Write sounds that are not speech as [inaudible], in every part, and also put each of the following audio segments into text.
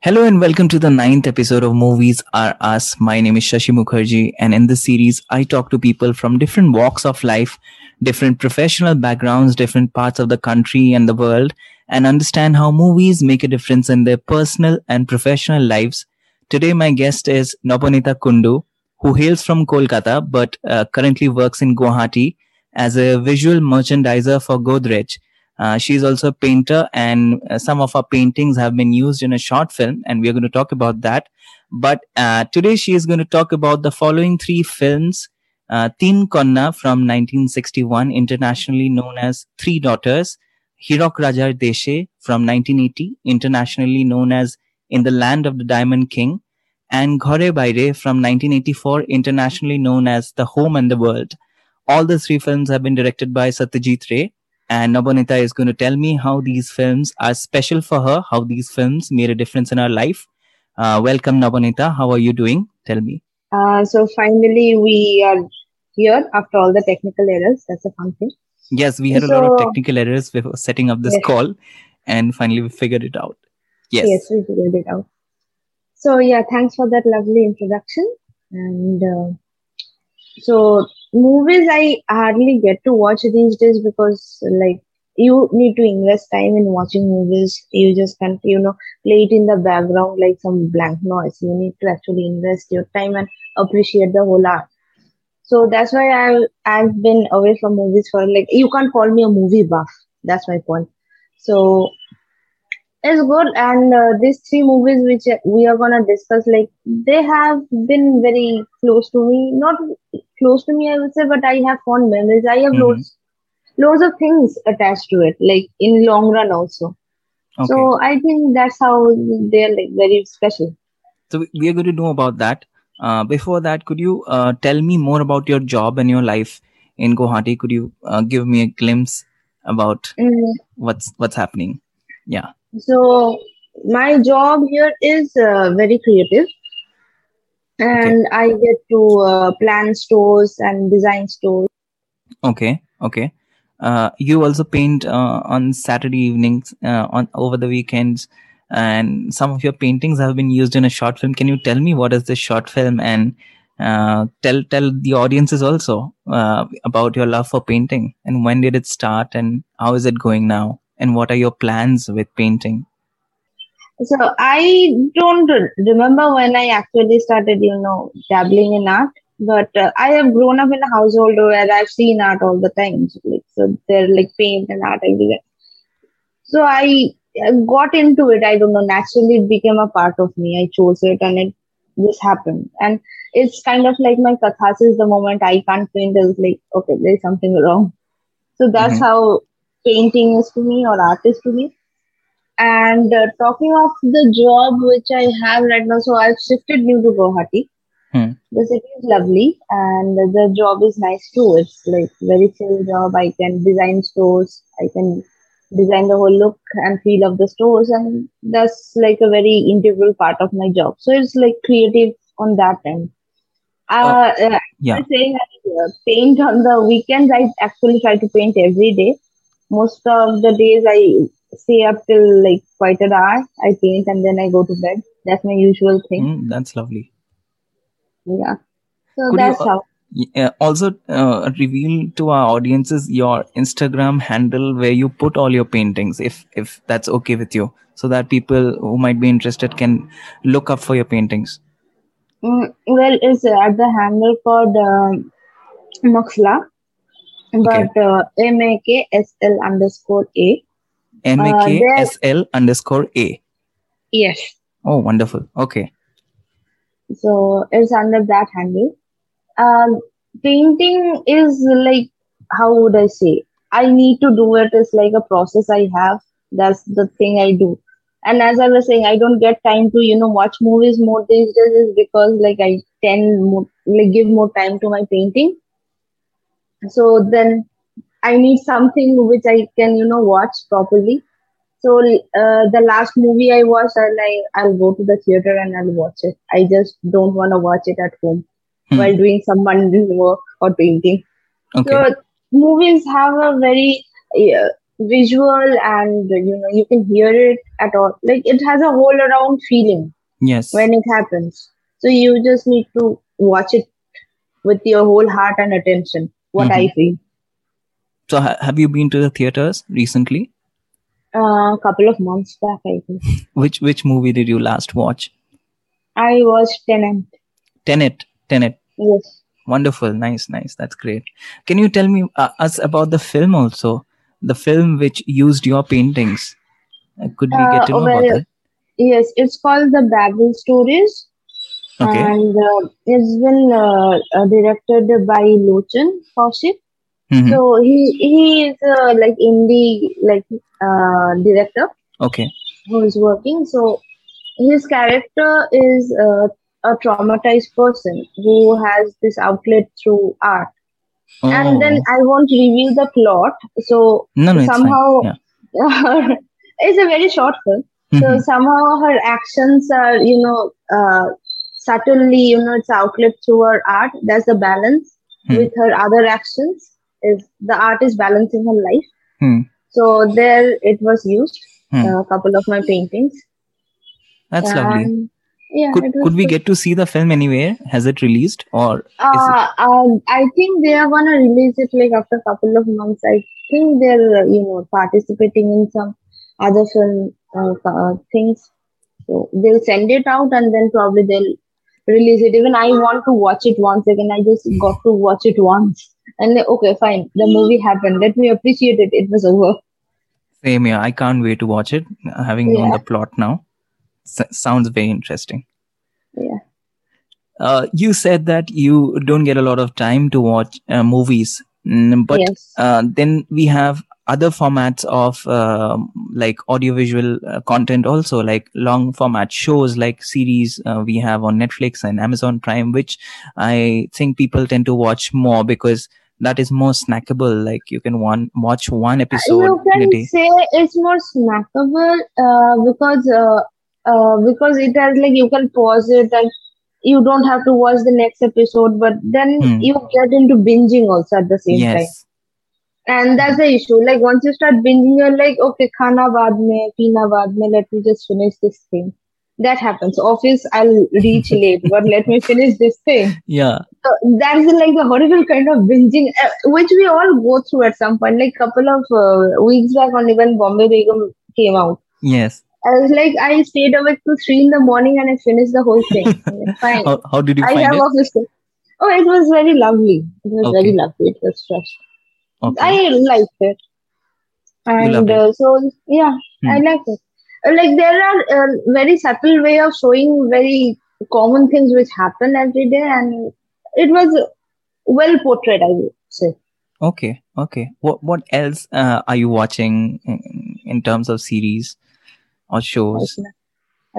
Hello and welcome to the ninth episode of Movies Are Us. My name is Shashi Mukherjee, and in this series, I talk to people from different walks of life, different professional backgrounds, different parts of the country and the world, and understand how movies make a difference in their personal and professional lives. Today, my guest is Nabanita Kundu, who hails from Kolkata but uh, currently works in Guwahati as a visual merchandiser for Godrej. Uh, she's also a painter, and uh, some of her paintings have been used in a short film, and we're going to talk about that. But uh, today, she is going to talk about the following three films uh, Teen Konna from 1961, internationally known as Three Daughters, Hirok Rajar Deshe from 1980, internationally known as In the Land of the Diamond King, and Ghore Baire from 1984, internationally known as The Home and the World. All the three films have been directed by Satyajit Ray and Nabanita is going to tell me how these films are special for her, how these films made a difference in her life. Uh, welcome, Nabanita. How are you doing? Tell me. Uh, so finally, we are here after all the technical errors. That's a fun thing. Yes, we had so, a lot of technical errors before setting up this yes. call, and finally we figured it out. Yes. Yes, we figured it out. So yeah, thanks for that lovely introduction. And uh, so movies I hardly get to watch these days because like you need to invest time in watching movies. You just can't, you know, play it in the background like some blank noise. You need to actually invest your time and appreciate the whole art. So that's why I I've been away from movies for like you can't call me a movie buff. That's my point. So it's good. And uh, these three movies which we are gonna discuss like they have been very close to me. Not close to me i would say but i have fond memories. I have mm-hmm. loads loads of things attached to it like in long run also. Okay. so i think that's how they're like very special. So we are going to know about that. Uh, before that could you uh, tell me more about your job and your life in guwahati? Could you uh, give me a glimpse about mm. what's what's happening? Yeah so my job here is uh, very creative. And okay. i get to uh, plan stores and design stores. Okay okay. Uh, you also paint uh, on saturday evenings uh, on over the weekends. And some of your paintings have been used in a short film. Can you tell me what is this short film? And uh, tell tell the audiences also about your love for painting and when did it start and how is it going now and what are your plans with painting? So i don't remember when i actually started you know dabbling in art but uh, i have grown up in a household where i've seen art all the time so, like so they're like paint and art everywhere. So i got into it i don't know naturally it became a part of me i chose it and it just happened. And it's kind of like my catharsis the moment i can't paint is like okay there's something wrong. So that's mm-hmm. how painting is to me or art is to me. And uh, talking of the job which I have right now, so I've shifted new to Guwahati. Hmm. The city is lovely and the job is nice too. It's like very chill job. I can design stores. I can design the whole look and feel of the stores and that's like a very integral part of my job. So it's like creative on that end. Uh, oh, uh, yeah. saying I uh, paint on the weekends. I actually try to paint every day most of the days I stay up till like quite an hour. I paint and then I go to bed. That's my usual thing. Mm, that's lovely. Yeah. So Could that's you, uh, how. Yeah, also uh, reveal to our audiences your Instagram handle where you put all your paintings, if if that's okay with you, so that people who might be interested can look up for your paintings. Mm, well, it's at the handle called um, Maksla but uh, M-A-K-S-L underscore A. M-A-K-S-L uh, underscore A. Yes. Oh, wonderful. Okay. So it's under that handle. Um, painting is like, how would I say? I need to do it. It's like a process I have. That's the thing I do. And as I was saying, I don't get time to, you know, watch movies more these days is because like I tend more, like give more time to my painting so then I need something which I can, you know, watch properly. So uh, the last movie I watched, I like I'll go to the theater and I'll watch it. I just don't want to watch it at home hmm. while doing some mundane work or painting. Okay. So movies have a very uh, visual and you know you can hear it at all like it has a whole around feeling yes when it happens so you just need to watch it with your whole heart and attention what i Mhm. feel so ha- have you been to the theaters recently? Uh, a couple of months back i think. Which which movie did you last watch? I watched tenant tenet tenet. Yes. Wonderful. Nice nice. That's great. Can you tell me uh, us about the film also? The film which used your paintings. Uh, could we get Uh, to know well, about that yes. It's called the babel stories okay and uh, it's been uh, uh, directed by lochan kaushik Mhm. so he he is uh, like indie like uh, director okay who is working. So his character is uh, a traumatized person who has this outlet through art. oh. And then I won't reveal the plot. So no no somehow fine. yeah [laughs] it's a very short film. So Mhm. somehow her actions are, you know, uh, subtly, you know, it's outlet through her art. There's the balance Hmm. with her other actions. Is the art is balancing her life. Hmm. So there it was used. Hmm. A couple of my paintings. that's lovely yeah, could could we good. get to see the film anywhere has it released or is it Uh, um, I think they are gonna release it like after a couple of months. I think they're uh, you know participating in some other film uh, uh, things. So they'll send it out and then probably they'll release it. Even I want to watch it once again. I just got to watch it once and okay, fine. The movie happened. Let me appreciate it. It was over. Same here. I can't wait to watch it. Having known Yeah. the plot now, S- sounds very interesting. Yeah. Uh, you said that you don't get a lot of time to watch uh, movies, Mm, but yes. uh, then we have other formats of um like audiovisual uh, content also, like long format shows, like series uh, we have on Netflix and Amazon Prime, which I think people tend to watch more because that is more snackable. Like you can one watch one episode you can say it's more snackable uh, because uh, uh, because it has like you can pause it and you don't have to watch the next episode but then Hmm. you get into binging also at the same time Yes. And that's the issue like once you start binging you're like okay khana baad mein peena baad mein let me just finish this thing that happens office i'll reach late but let me finish this thing Yeah. so that's like the horrible kind of binging, uh, which we all go through at some point. Like couple of uh, weeks back, only when Bombay Begum came out, Yes. I was like, I stayed awake till three in the morning and I finished the whole thing. [laughs] Fine, How, how did you I find have it? office. Oh, it was very lovely. It was Okay. very lovely. It was fresh. Okay. I liked it, and it. uh, so yeah, I Hmm. liked it. Uh, Like there are uh, very subtle way of showing very common things which happen every day, and it was well portrayed. I would say. Okay. Okay. What What else uh, are you watching in, in terms of series or Right shows? now,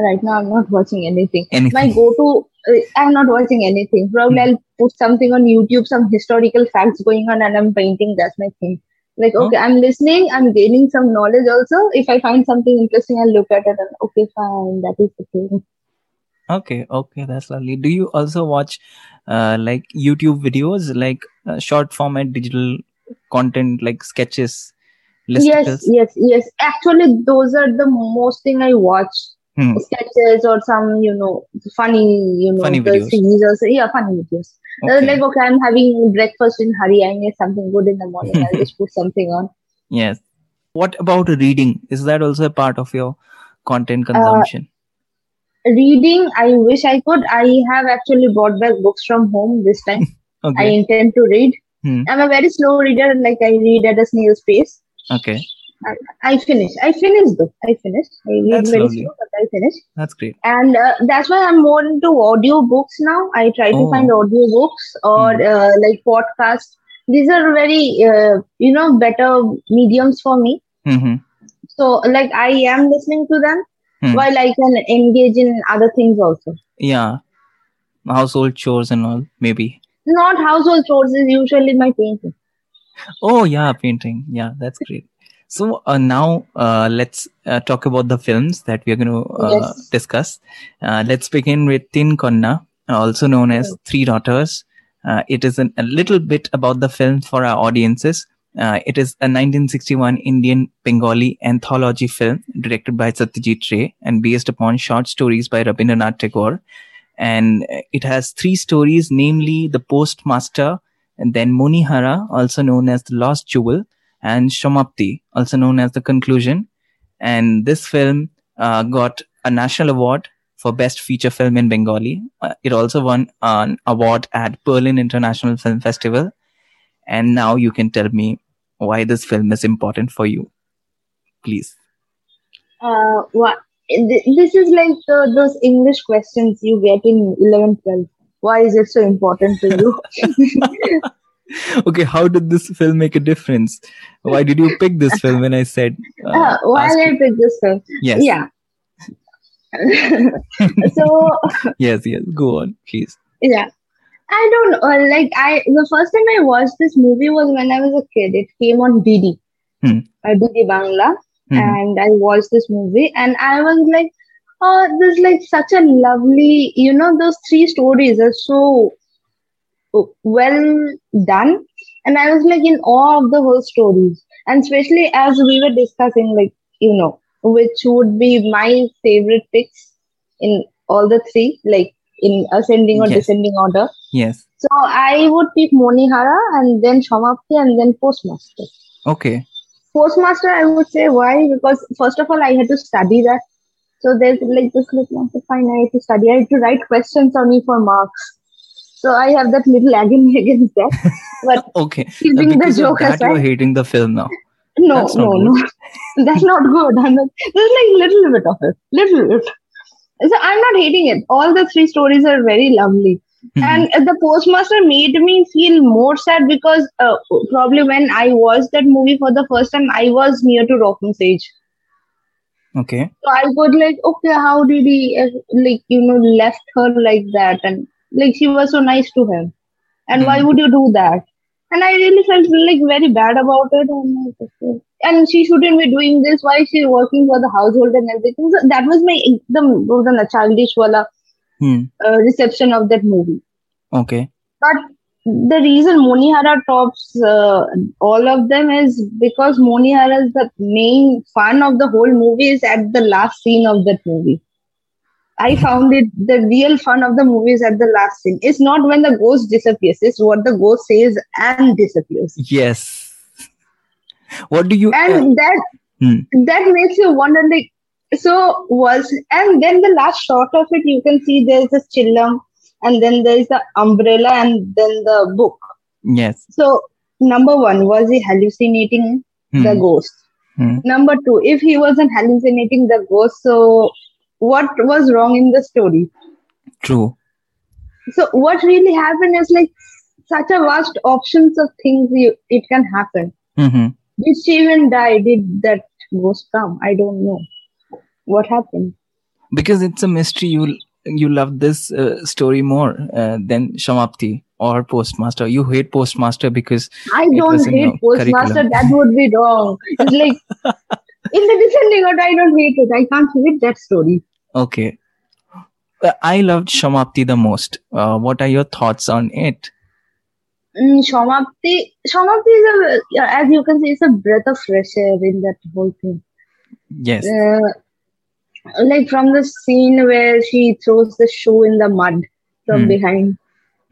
right now I'm not watching anything. My Anything? go-to, uh, I'm not watching anything. Probably Hmm. I'll put something on YouTube, some historical facts going on, and I'm painting. That's my thing. Like, Oh. okay, I'm listening, I'm gaining some knowledge also. If I find something interesting, I'll look at it and okay, fine, that is the thing. Okay. Okay. That's lovely. Do you also watch uh, like YouTube videos, like uh, short format digital content, like sketches, Yes, yes, yes. Actually, those are the most thing I watch. Hmm. Sketches or some, you know, funny, you know, Funny videos. series also. Yeah, funny videos. Uh, Okay. Like, okay, I'm having breakfast in hurry. I need something good in the morning. I'll just put something on. [laughs] Yes. What about reading? Is that also a part of your content Uh, consumption? Reading, I wish I could. I have actually brought back books from home this time. [laughs] I intend to read. Hmm. I'm a very slow reader. Like I read at a snail's pace. Okay. I finish. I finish though. I finish. I read That's very lovely. slow, but I finish. That's great. And uh, that's why I'm more into audio books now. I try to Oh. find audio books or Hmm. uh, like podcasts. These are very, uh, you know, better mediums for me. hmm So like I am listening to them Hmm. while I can engage in other things also. Yeah. Household chores and all, maybe. Not household chores is usually my painting. Oh yeah, painting. Yeah, that's great. So uh, now uh, let's uh, talk about the films that we are going to uh, Yes. discuss. Uh, let's begin with Tin Konna, also known as Three Daughters. Uh, it is an, a little bit about the film for our audiences. Uh, it is a 1961 Indian Bengali anthology film directed by Satyajit Ray and based upon short stories by Rabindranath Tagore. And it has three stories, namely The Postmaster, and then Monihara, also known as The Lost Jewel, and Samapti, also known as The Conclusion. And this film uh, got a national award for Best Feature Film in Bengali. Uh, it also won an award at Berlin International Film Festival and now you can tell me why this film is important for you, please. Uh, what? This is like those English questions you get in 11th, 12th. Why is it so important to you? [laughs] [laughs] okay, how did this film make a difference? Why did you pick this film when I said? Uh, uh why did I pick this film? Yes. Yeah. [laughs] so. [laughs] yes, yes. Go on, please. Yeah. I don't know. Like I, the first time I watched this movie was when I was a kid. It came on DD, hmm. uh, DD Bangla, hmm. and I watched this movie, and I was like, "Oh, this is like such a lovely." You know, those three stories are so well done, and I was like in awe of the whole stories, and especially as we were discussing, like you know, which would be my favorite picks in all the three, like in ascending or yes. descending order. Yes. So I would pick Monihara and then Samapti and then Postmaster. Okay. Postmaster, I would say why? Because first of all, I had to study that. So there's like this little fine. I had to study. I had to write questions only for marks. So I have that little agony [laughs] against that. But [laughs] okay, keeping the joke that aside, you're hating the film now. No, no, no. [laughs] That's not good. I'm not, there's like a little bit of it, little bit. So I'm not hating it. All the three stories are very lovely. Mm-hmm. And the postmaster made me feel more sad because uh, probably when I watched that movie for the first time, I was near to Ratan's age. Okay. So I was like, okay, how did he uh, like you know left her like that, and like she was so nice to him, and mm-hmm. why would you do that? And I really felt like very bad about it, and like, and she shouldn't be doing this. Why is she working for the household and everything? So that was my the the childish wala hmm. uh, reception of that movie. Okay. But the reason Monihara tops uh, all of them is because Monihara is the main fun of the whole movie is at the last scene of that movie. I found it the real fun of the movie is at the last scene. It's not when the ghost disappears, it's what the ghost says and disappears. Yes what do you and uh, that hmm. that makes you wonder like so was and then the last shot of it you can see there's a chillam and then there's the umbrella and then the book yes so number one was he hallucinating hmm. the ghost hmm. number two if he wasn't hallucinating the ghost so what was wrong in the story true so what really happened is like such a vast options of things you, it can happen mm-hmm. Did she even die? Did that ghost come? I don't know. What happened? Because it's a mystery. You you love this uh, story more uh, than Samapti or Postmaster. You hate Postmaster because I don't hate Postmaster. Curriculum. That would be wrong. It's like [laughs] in the descending order. I don't hate it. I can't hate that story. Okay. Uh, I loved Samapti the most. Uh, what are your thoughts on it? Mm, Samapti, Samapti is a, as you can see, it's a breath of fresh air in that whole thing. Yes. Uh, like from the scene where she throws the shoe in the mud from mm. behind.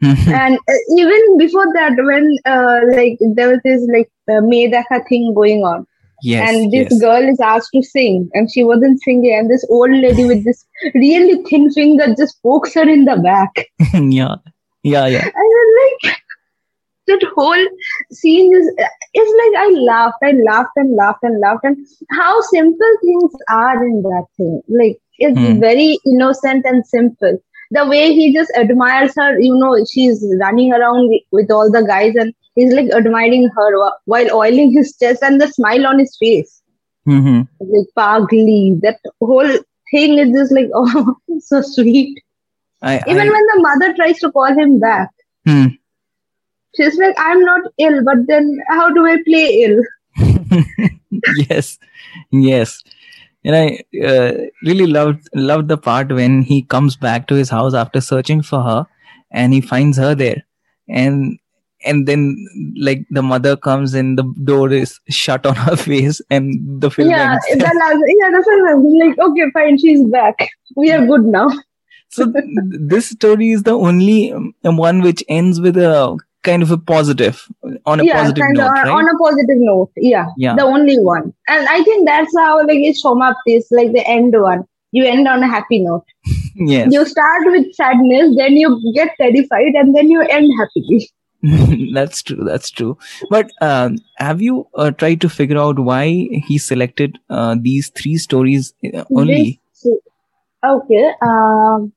[laughs] and uh, even before that, when uh, like there was this like uh, Medaka thing going on. Yes, and this yes. girl is asked to sing, and she wasn't singing, and this old lady with this really thin finger just pokes her in the back. [laughs] yeah, yeah, yeah. And then like that whole scene is is like I laughed, I laughed and laughed and laughed, and how simple things are in that thing. Like it's mm. very innocent and simple. The way he just admires her, you know, she's running around with all the guys, and he's like admiring her while oiling his chest and the smile on his face. Mm-hmm. Like Pagli, that whole thing is just like [laughs] oh, so sweet. I, Even I, when the mother tries to call him back. Hmm she's like i'm not ill but then how do i play ill [laughs] yes yes and i uh, really loved loved the part when he comes back to his house after searching for her and he finds her there and and then like the mother comes and the door is shut on her [laughs] face and the film yeah, ends. that last, yeah, the film ends. Like, okay, fine, she's back. We are good now. [laughs] so this story is the only um, one which ends with a kind of a positive on a yeah, positive kind note of, right on a positive note. Yeah, Yeah. the only one. And I think that's how like it's Shomap is like the end one. You end on a happy note. [laughs] yes You start with sadness, then you get terrified, and then you end happily. [laughs] that's true that's true but um, have you uh, tried to figure out why he selected uh, these three stories uh, only okay. Um,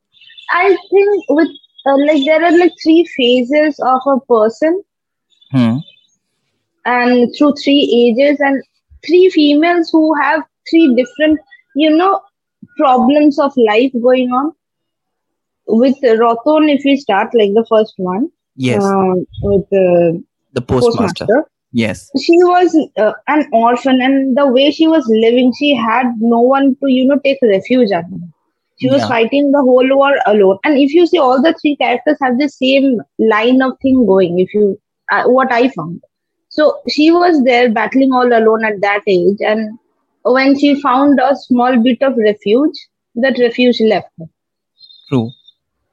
I think with uh, like there are like three phases of a person, hmm. and through three ages, and three females who have three different, you know, problems of life going on. With Roton, if we start like the first one, yes um, with the the postmaster, postmaster, yes she was uh, an orphan, and the way she was living, she had no one to, you know, take refuge at. She was Yeah. fighting the whole war alone. And if you see, all the three characters have the same line of thing going. If you, uh, what I found, so she was there battling all alone at that age, and when she found a small bit of refuge, that refuge left her. true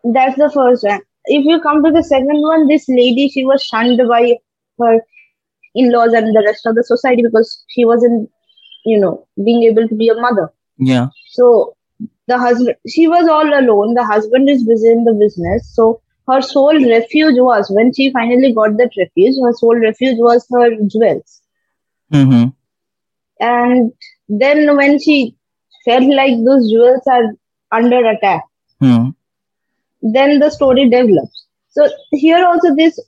That's the first one. If you come to the second one, this lady, she was shunned by her in-laws and the rest of the society because she wasn't, you know, being able to be a mother. yeah So the husband, she was all alone. The husband is busy in the business. So her sole refuge was when she finally got that refuge. Her sole refuge was her jewels. hmm And then when she felt like those jewels are under attack, hmm. Then the story develops. So here also this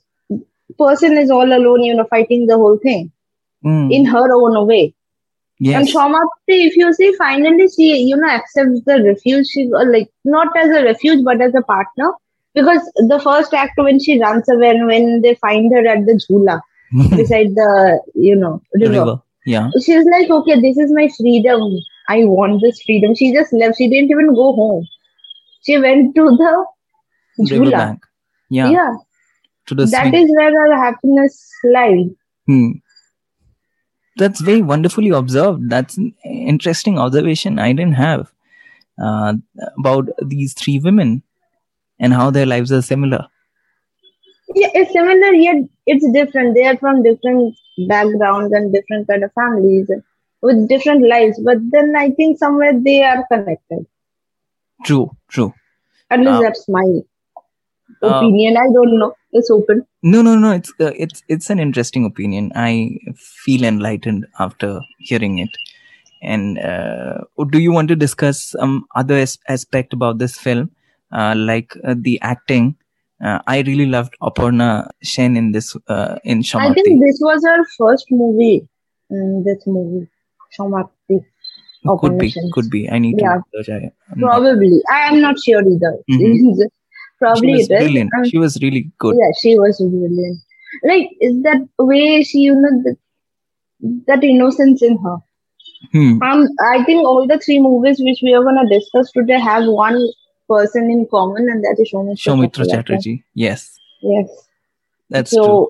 person is all alone, you know, fighting the whole thing Hmm. in her own way. And yes Shaumapti, if you see, finally she, you know, accepts the refuge. She uh, like not as a refuge, but as a partner. Because the first act when she runs away and when they find her at the jhula [laughs] beside the, you know, river, river yeah she's like, okay, this is my freedom. I want this freedom. She just left. She didn't even go home. She went to the river jhula. bank yeah, Yeah, to the that is where her happiness lies. Hmm. That's very wonderfully observed. That's an interesting observation I didn't have uh, about these three women and how their lives are similar. Yeah, it's similar yet it's different. They are from different backgrounds and different kind of families with different lives. But then I think somewhere they are connected. True, true. At least Uh, that's my uh, opinion. I don't know. It's open. No, no, no. It's uh, it's it's an interesting opinion. I feel enlightened after hearing it. And uh, do you want to discuss some other as- aspect about this film, uh, like uh, the acting? Uh, I really loved Aparna Sen in this uh, in I think this was her first movie. Mm, this movie, Samapti. could be, could be. I need Yeah. to. Not- Probably. I am not sure either. [laughs] Mhm. Probably she was brilliant. Um, she was really good. Yeah, she was brilliant. Like is that way she, you know, that, that innocence in her. Hmm. Um, I think all the three movies which we are gonna discuss today have one person in common, and that is Soumitra Soumitra Chatterjee. Yes, Yes. that's so true.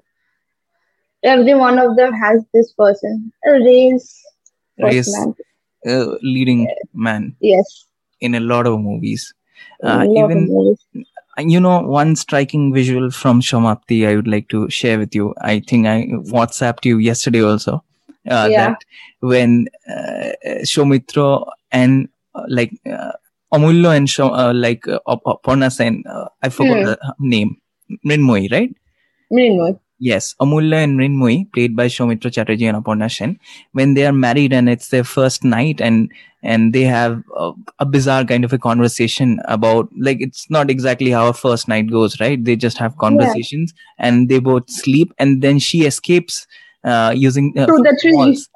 every one of them has this person, a race, Race uh, leading man Yes. in a lot of movies. Uh, lot of even movies. You know one striking visual from Shomapti I would like to share with you. I think I WhatsApped you yesterday also. Uh, Yeah. That when uh, Soumitra and uh, like uh, Amulya and Shom, uh, like uh, Ap- Aparna Sen, uh, I forgot Hmm. the name, Mrinmoy, right? Mrinmoy. Yes, Amulya and Mrinmoy, played by Soumitra Chatterjee and Aparna Sen, when they are married and it's their first night and and they have a, a bizarre kind of a conversation about like it's not exactly how a first night goes, right? They just have conversations and they both sleep and then she escapes uh, using uh, Through the tree. walls.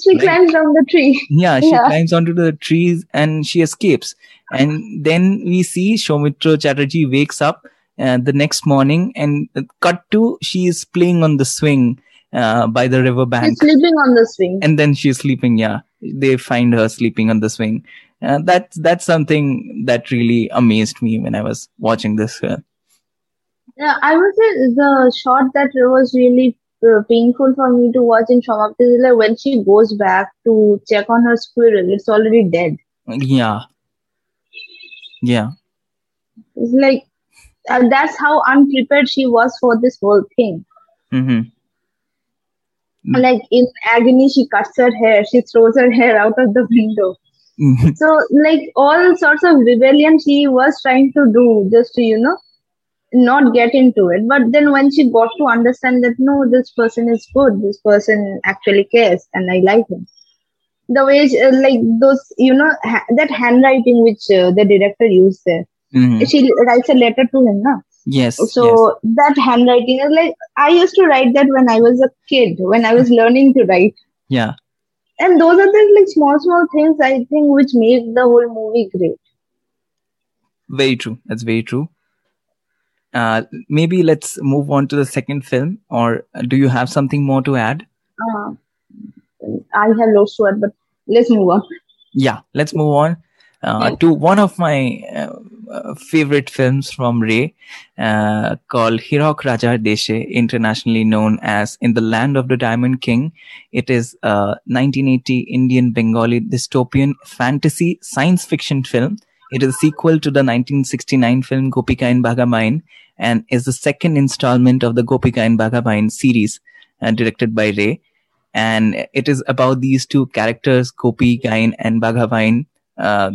She Right. climbs down the tree. Yeah, she Yeah. climbs onto the trees and she escapes. And then we see Soumitra Chatterjee wakes up uh, the next morning and cut to she is playing on the swing uh, by the river She's bank. sleeping on the swing. And then she's sleeping. Yeah, they find her sleeping on the swing. Uh, that's that's something that really amazed me when I was watching this. Uh, Yeah, I would say the shot that was really uh, painful for me to watch in Shomapti is like when she goes back to check on her squirrel, it's already dead. Yeah. Yeah. It's like uh, that's how unprepared she was for this whole thing. Mm-hmm. Like in agony, she cuts her hair, she throws her hair out of the window. Mhm. So, like all sorts of rebellion she was trying to do just to, you know, not get into it. But then when she got to understand that no, this person is good, this person actually cares, and I like him. The way, she, uh, like those, you know, ha- that handwriting which uh, the director used there, Mhm. she writes a letter to him, na? Yes. So yes. that handwriting is like I used to write that when I was a kid, when I was learning to write. Yeah. And those are the like small, small things I think which make the whole movie great. Very true. That's very true. Uh, maybe let's move on to the second film, or do you have something more to add? Uh, I have lost word, but let's move on. Yeah, let's move on uh, to one of my uh, favorite films from Ray uh, called Hirok Raja Deshe, internationally known as In the Land of the Diamond King. It is a 1980 Indian Bengali dystopian fantasy science fiction film. It is a sequel to the 1969 film Gopika and Bagha Byne and is the second installment of the Gopika and Bagha Byne series uh, directed by Ray and it is about these two characters Goopy Gyne and Bagha Byne uh,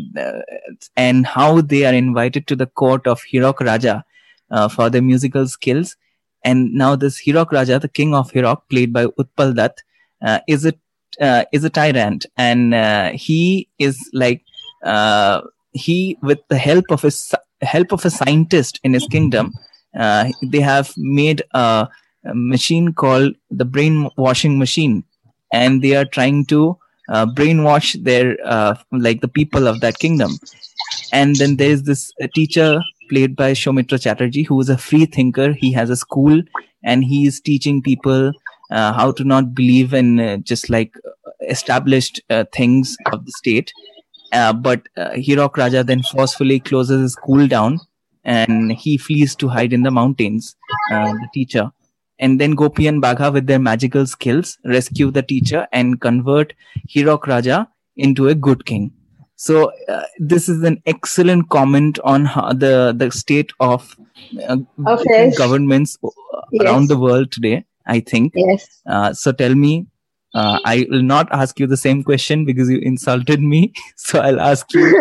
and how they are invited to the court of hirok raja uh, for their musical skills. And now this hirok raja the king of hirok played by utpal dutt uh, is a uh, is a tyrant. And uh, he is like uh, he with the help of his help of a scientist in his kingdom they have made a, a machine called the brainwashing machine. And they are trying to uh, brainwash their uh, like the people of that kingdom. And then there's this uh, teacher played by Soumitra Chatterjee who is a free thinker. He has a school and he is teaching people uh, how to not believe in uh, just like established uh, things of the state. But uh, Hirok Raja then forcefully closes his school down and he flees to hide in the mountains the teacher and then Gopi and Bagha with their magical skills rescue the teacher and convert Hirok Raja into a good king. So uh, this is an excellent comment on how the the state of uh, different governments uh, Yes. around the world today. I think. Yes. Uh, so tell me. Uh, I will not ask you the same question because you insulted me. [laughs] So I'll ask you [laughs]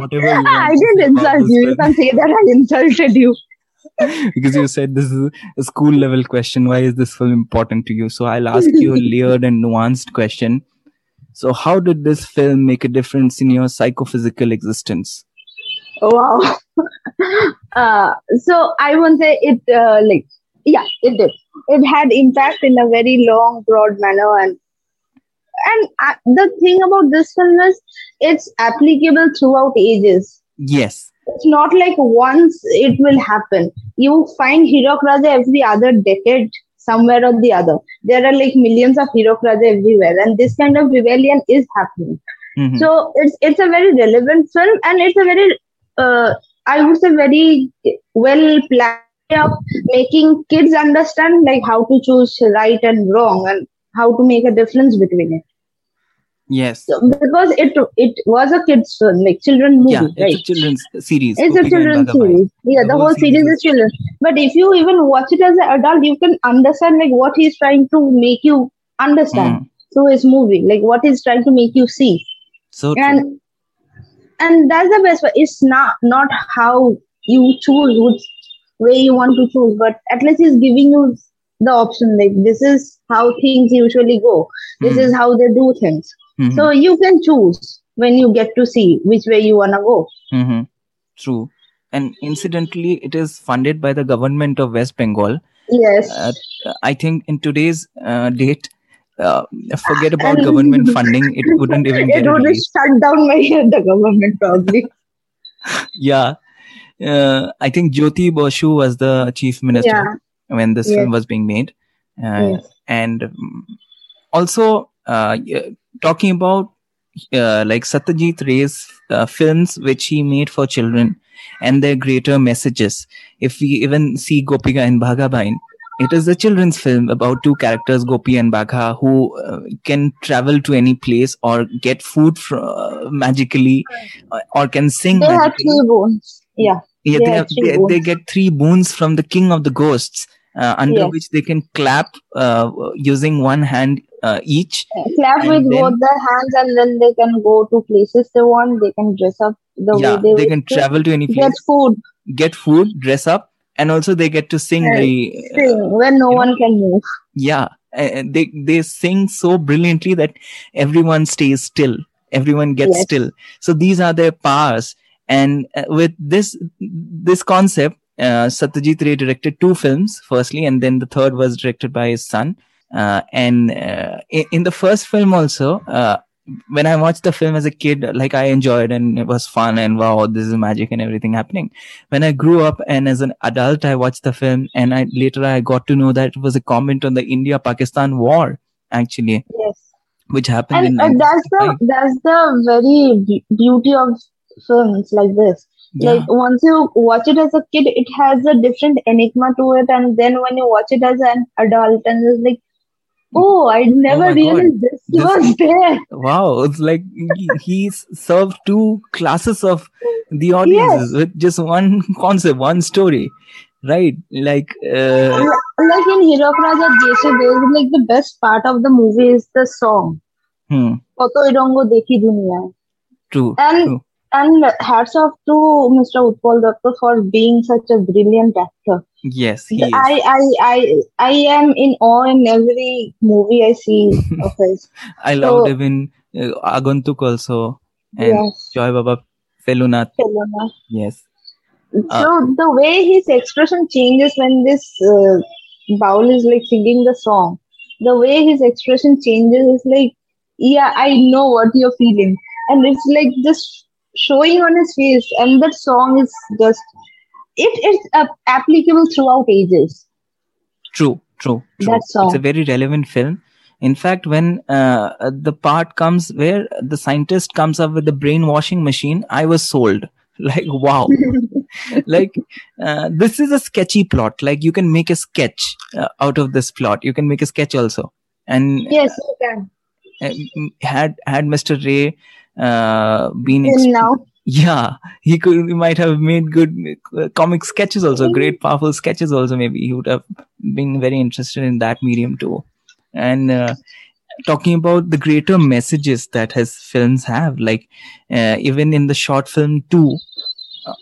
whatever you I didn't insult you. You can say that I insulted you. Because you said this is a school level question. Why is this film important to you? So I'll ask you a layered and nuanced question. So, how did this film make a difference in your psychophysical existence? Wow. [laughs] uh, so I won't say it uh, like yeah, it did. It had impact in a very long, broad manner, and and uh, the thing about this film is it's applicable throughout ages. Yes. It's not like once it will happen. You find Hirok Raja every other decade somewhere or the other. There are like millions of Hirok Raja everywhere, and this kind of rebellion is happening. Mhm. So it's it's a very relevant film, and it's a very uh, I would say very well planned of making kids understand like how to choose right and wrong and how to make a difference between it. Yes. So, because it it was a kids film, like children movie, yeah, it's right? a children's series. It's a children's series. Yeah, The the, whole whole series series is children. But if you even watch it as an adult, you can understand like what he's trying to make you understand Mm. through his movie, like what he's trying to make you see. So true. And and that's the best part. It's not not how you choose which way you want to choose, but at least he's giving you the option. Like this is how things usually go. This Hmm. is how they do things. Mhm. So you can choose when you get to see which way you wanna go. hmm True. And incidentally, it is funded by the government of West Bengal. Yes. Uh, I think in today's uh, date, uh, forget about And- government [laughs] funding. It wouldn't even it would shut down my [laughs] the government probably. [laughs] Yeah. Uh, I think Jyoti Basu was the chief minister yeah. when this Yes. film was being made. Uh, Yes. And um, also, uh, talking about uh, like Satyajit Ray's uh, films, which he made for children, and their greater messages. If we even see Gopika and Bagha Byne, it is a children's film about two characters, Gopi and Bagha, who uh, can travel to any place or get food fr- uh, magically uh, or can sing. They have three bones. Yeah. Yeah, They they, have, they, they get three boons from the king of the ghosts, uh, under Yes. which they can clap uh, using one hand uh, each. Clap with then- both their hands and then they can go to places they want. They can dress up the yeah, way they, they can to. travel to any place. Get food, get food, dress up, and also they get to sing Right. very. uh, sing when no you know, one can move. yeah, they they sing so brilliantly that everyone stays still. Everyone gets Yes. still. So these are their powers. And uh, with this this concept, uh, Satyajit Ray directed two films, firstly, and then the third was directed by his son. Uh, and uh, in, in the first film also, uh, when I watched the film as a kid, like I enjoyed and it was fun and wow, this is magic and everything happening. When I grew up and as an adult, I watched the film and I later I got to know that it was a comment on the India-Pakistan war, actually, Yes. which happened And in uh, that's the that's the very be- beauty of films like this Yeah. Like once you watch it as a kid, it has a different enigma to it, and then when you watch it as an adult, and it's like, oh, I never my God. realized this This- was [laughs] there. wow it's like he, he served two classes of the audiences with just one concept one story right like uh, Like in Hirok Raja Jeshe, there's like the best part of the movie is the song. hmm, কতই রঙ্গ দেখি দুনিয়ায় true and true and hats off to Mr. Utpal Datta for being such a brilliant actor. yes he is. I, I I I am in awe in every movie I see [laughs] of his. i loved so- even uh, agantuk also and Yes. joy baba felunath Selena. yes So the way his expression changes when this uh, Baul is like singing the song, the way his expression changes is like, yeah, I know what you're feeling, and it's like just showing on his face, and that song is just it is uh, applicable throughout ages. true true true. That song. it's a very relevant film. In fact when uh, the part comes where the scientist comes up with the brainwashing machine i was sold. [laughs] Like wow. [laughs] Like uh, this is a sketchy plot. Like you can make a sketch uh, out of this plot. You can make a sketch also. And Yes, you can. uh, had had mr ray uh, been exp- now, yeah he could he might have made good uh, comic sketches also great powerful sketches also maybe. He would have been very interested in that medium too. And uh, talking about the greater messages that his films have like uh, even in the short film too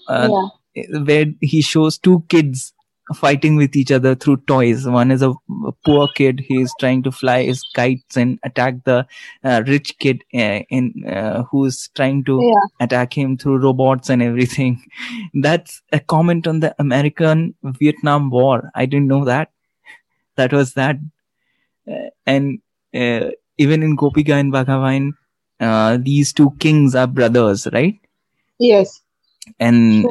uh, yeah. where he shows two kids fighting with each other through toys. One is a, a poor kid; he is trying to fly his kites and attack the uh, rich kid uh, in uh, who's trying to Yeah. attack him through robots and everything. [laughs] That's a comment on the American Vietnam War. I didn't know that. That was that, Uh, and uh, even in Gopika and Bagha Byne, uh, these two kings are brothers, right? Yes. And.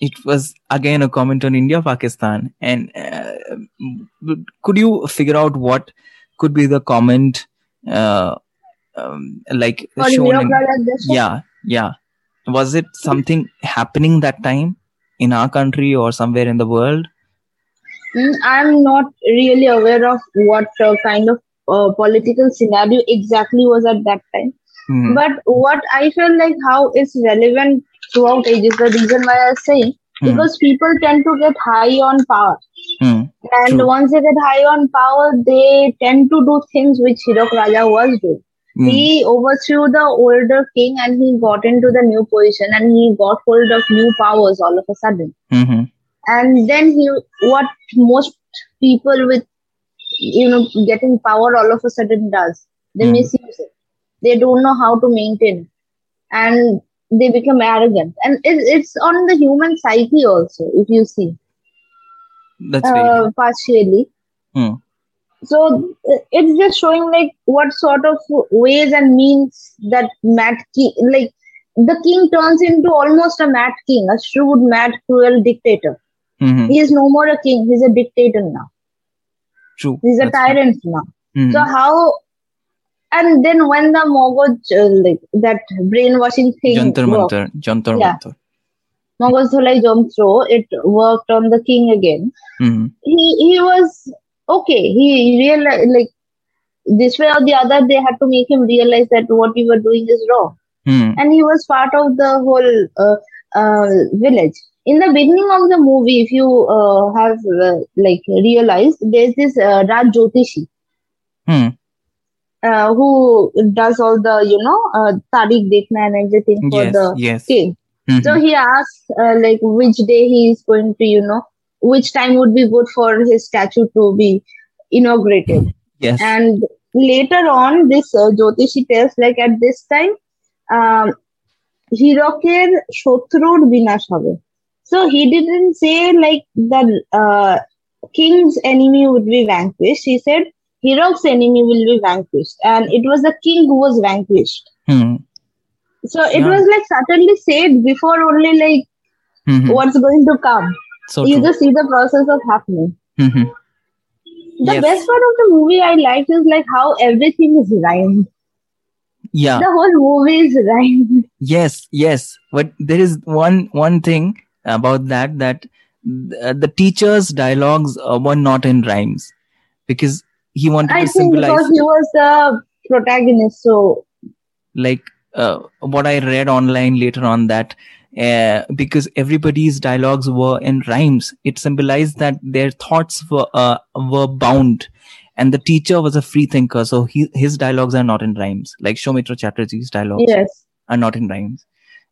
It was again a comment on India Pakistan. And uh, could you figure out what could be the comment, uh, um, like For shown in, yeah, yeah. Was it something happening that time in our country or somewhere in the world? Mm, I'm not really aware of what uh, kind of uh, political scenario exactly was at that time. Hmm. But what I feel like how it's relevant throughout ages, the reason why I say Hmm. because people tend to get high on power. Hmm. And True. once they get high on power, they tend to do things which Hirok Raja was doing. Hmm. He overthrew the older king and he got into the new position and he got hold of new powers all of a sudden. hmm And then he, what most people with, you know, getting power all of a sudden does, they Hmm. misuse it. They don't know how to maintain it. And they become arrogant. And it, it's on the human psyche also, if you see That's uh, partially. Hmm. So uh, it's just showing like what sort of ways and means that mad King, like the king turns into almost a mad King, a shrewd, mad, cruel dictator. Mhm. He is no more a king; he's a dictator now. true. He's a That's true. tyrant now. Mhm. So how? And then when the Mogul, uh, like that brainwashing thing, Jantar Mantar, Jantar Yeah. Mantar. Mongos Tholai Jomtro, it worked on the king again. Mhm. He he was okay. He realized like this way or the other, they had to make him realize that what we were doing is wrong. Hmm. and he was part of the whole uh, uh, village. In the beginning of the movie, if you uh, have uh, like realized, there's this uh, Raj Jyotishi Hmm uh, who does all the you know uh, Tariq Dekhna and everything for Yes. the Yes. king. Mhm. So he asked uh, like which day he is going to you know which time would be good for his statue to be inaugurated. yes. And later on, this uh, Jyotishi tells like at this time, um, হিরকের শত্রুর বিনাশ হবে so he didn't say like the uh, king's enemy would be vanquished he said Hirok's enemy will be vanquished and it was the king who was vanquished Hmm. so it Yeah. was like subtly said before only like Mhm. what's going to come So you true. just see the process of happening Mhm. the Yes. best part of the movie i liked is like how everything is rhymed Yeah. the whole movie is rhymed [laughs] Yes, yes. But there is one one thing about that that th- the teacher's dialogues uh, were not in rhymes because he wanted I to think symbolize because he was the protagonist, so like uh, what I read online later on that uh, because everybody's dialogues were in rhymes, it symbolized that their thoughts were uh, were bound, and the teacher was a free thinker, so he, his dialogues are not in rhymes. Like Soumitra Chatterjee's dialogues yes. are not in rhymes.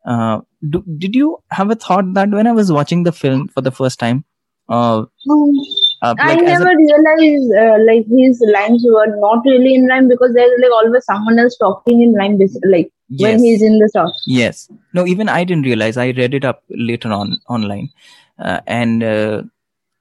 Uh, do, did you have a thought that when I was watching the film for the first time, uh, Um, uh, I like as never a, realized uh, like his lines were not really in rhyme because there's like always someone else talking in rhyme, like when he's in the song. yes, no, even I didn't realize. I read it up later on online, uh, and uh,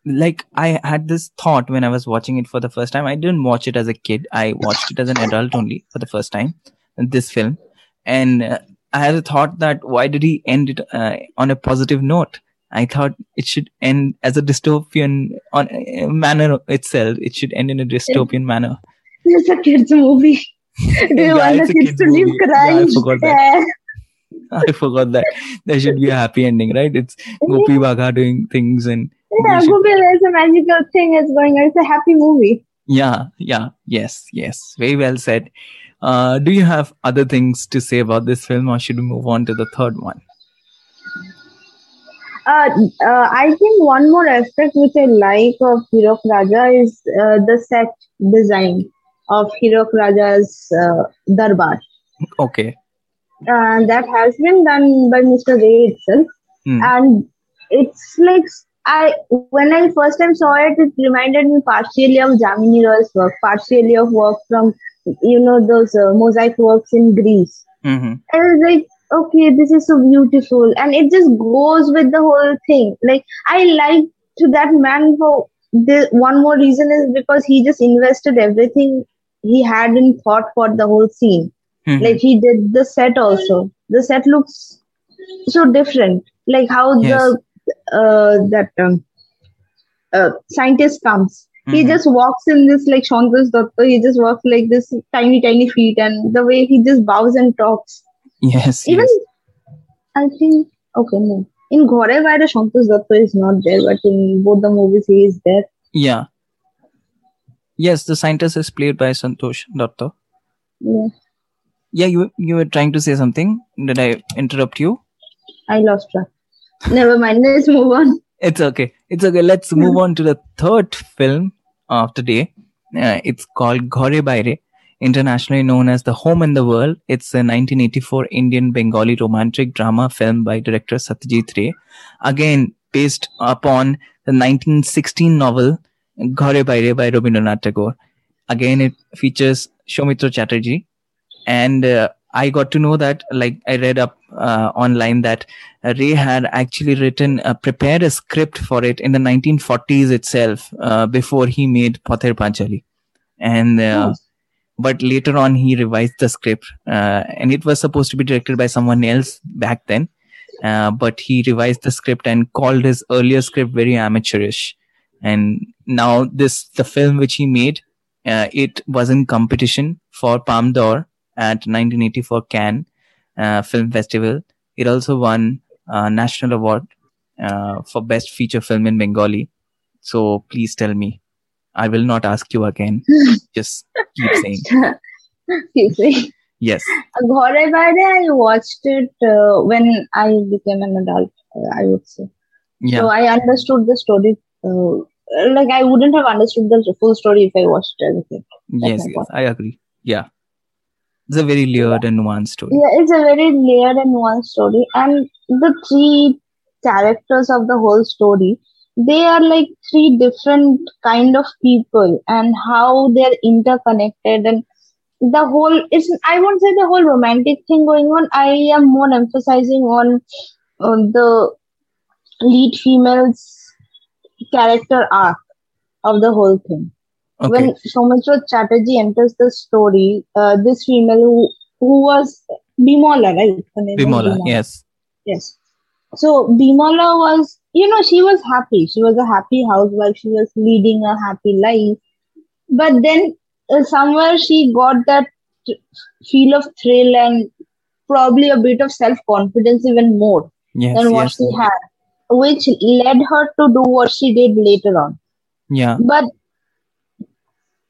like I had this thought when I was watching it for the first time. I didn't watch it as a kid. I watched it as an adult only for the first time. This film, and uh, I had a thought that why did he end it uh, on a positive note? I thought it should end as a dystopian on uh, manner itself. It should end in a dystopian manner. It's a kids movie. [laughs] Do you Yeah, want the kids to leave movie. Yeah, I crying? forgot that. [laughs] I forgot that there should be a happy ending, right? It's Goopy Bagha doing things and Yeah, should- Goopy, there's a magical thing is going on. It's a happy movie. yeah, yeah, yes, yes, very well said. Uh, do you have other things to say about this film, or should we move on to the third one? Uh, uh, I think one more aspect which I like of Hirok Raja is uh, the set design of Hirok Raja's uh, Darbar. Okay, Uh, that has been done by Mr. Ray itself. Hmm. And it's like, I when I first time saw it, it reminded me partially of Jamini Roy's work, partially of work from, you know, those uh, mosaic works in Greece. hmm I was like, okay, this is so beautiful. And it just goes with the whole thing. Like, I like to that man for the one more reason is because he just invested everything he had in thought for the whole scene. Mhm. Like, he did the set also. The set looks so different. Like, how Yes. the, uh, that, um, uh, scientist comes. He Mhm. just walks in this like Santosh Datta. He just walks like this tiny, tiny feet, and the way he just bows and talks. Yes, Even yes, I think okay, no. In Ghore Baire Santosh Datta is not there, but in both the movies he is there. yeah, yes. The scientist is played by Santosh Datta. Yeah, Yeah, you you were trying to say something. Did I interrupt you? I lost track. Never mind. Let's move on. It's okay. It's okay. Let's move on to the third film of the day. Uh, it's called Ghore Baire, internationally known as The Home and the World. It's a 1984 Indian Bengali romantic drama film by director Satyajit Ray. Again, based upon the 1916 novel Ghore Baire by Rabindranath Tagore. Again, it features Soumitra Chatterjee. And uh, I got to know that, like, I read up uh, online that Ray had actually written, uh, prepared a script for it in the 1940s itself, uh, before he made Pather Panchali. And, uh. But later on he revised the script, uh, and it was supposed to be directed by someone else back then. Uh, but he revised the script and called his earlier script very amateurish. And now this, the film which he made, uh, it was in competition for Palme d'Or at 1984 Cannes uh, Film Festival. It also won a national award uh, for best feature film in Bengali. So please tell me. I will not ask you again. [laughs] Just keep saying. [laughs] keep saying. Yes. Ghore Baire, I watched it uh, when I became an adult, uh, I would say. Yeah. So I understood the story. Uh, like I wouldn't have understood the full story if I watched it as a kid. yes, yes. I agree. Yeah. It's a very layered and nuanced story. Yeah, it's a very layered and nuanced story, and the three characters of the whole story, they are like three different kind of people, and how they're interconnected, and the whole is i won't say the whole romantic thing going on. I am more emphasizing on, on the lead female's character arc of the whole thing Okay. when Soumitra Chatterjee enters the story, uh, this female who, who was Bimola, right? Was Bimola, yes. Yes. So Bimola was, you know, she was happy. She was a happy housewife. She was leading a happy life. But then uh, somewhere she got that feel of thrill and probably a bit of self confidence even more Yes, than what yes. she had, which led her to do what she did later on. Yeah. But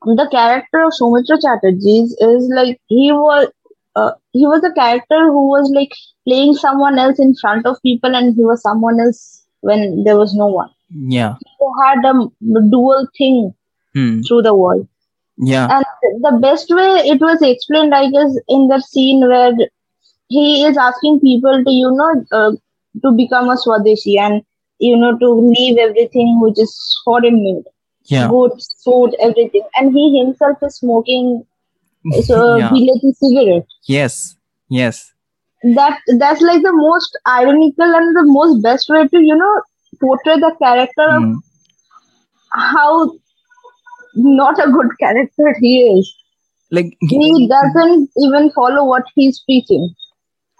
the character of Soumitra Chatterjee is like he was uh, he was a character who was like playing someone else in front of people and he was someone else when there was no one. Yeah. He had a dual thing Hmm. through the world. Yeah. And the best way it was explained, I guess, in the scene where he is asking people to, you know, uh, to become a Swadeshi and, you know, to leave everything which is foreign made Yeah. goods, food, everything. And he himself is smoking so [laughs] yeah. Bileti cigarette. Yes. Yes. That that's like the most ironical and the most best way to you know portray the character of Hmm. how not a good character he is. Like He doesn't even follow what he's preaching.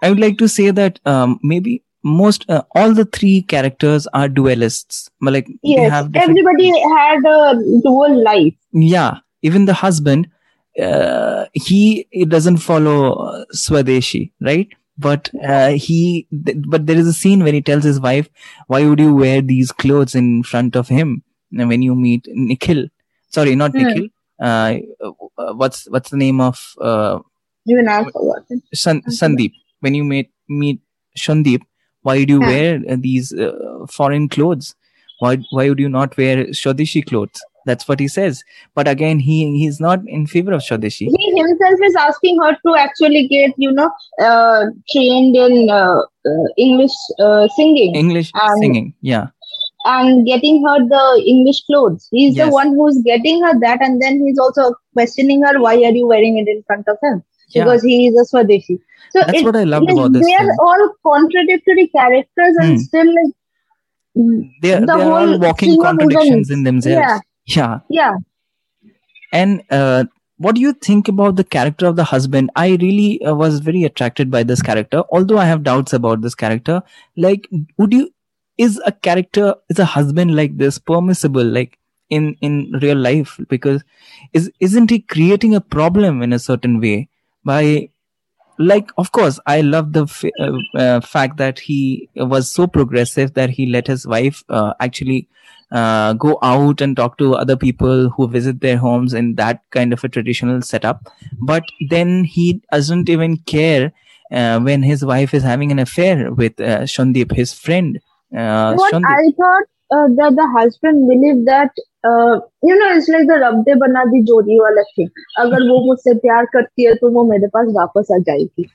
I would like to say that um, maybe most uh, all the three characters are dualists like Yes, have everybody had a dual life. yeah even the husband uh, he it doesn't follow uh, swadeshi right? But uh, he th- but there is a scene where he tells his wife why would you wear these clothes in front of him when you meet nikhil? Sorry not Hmm. nikhil. Uh, uh, what's what's the name of uh, Even. San- sandeep. When you meet meet shandeep why do you Hmm. wear uh, these uh, foreign clothes? Why why would you not wear swadeshi clothes that's what he says but again he he's not in favor of swadeshi He himself is asking her to actually get, you know, uh, trained in uh, uh, English uh, singing. english Um, singing yeah and getting her the English clothes. He's the one who's getting her that, and then he's also questioning her, why are you wearing it in front of him? yeah Because he is a Swadeshi. So that's it, what i loved about this they are all contradictory characters, and Hmm. still like they're, the they're all whole walking contradictions in themselves yeah, yeah. Yeah. and uh, what do you think about the character of the husband? I really uh, was very attracted by this character although i have doubts about this character. Like would you is a character is a husband like this permissible like in in real life? Because is isn't he creating a problem in a certain way? By like of course i love the f- uh, uh, fact that he was so progressive that he let his wife uh, actually uh, go out and talk to other people who visit their homes in that kind of a traditional setup but then he doesn't even care uh, when his wife is having an affair with uh, Shandip, his friend uh, what Shandip. I thought uh, that the husband believed that uh, you know it's like the रब दे बना दी जोड़ी वाला thing अगर वो मुझसे प्यार करती है तो वो मेरे पास वापस आ जाएगी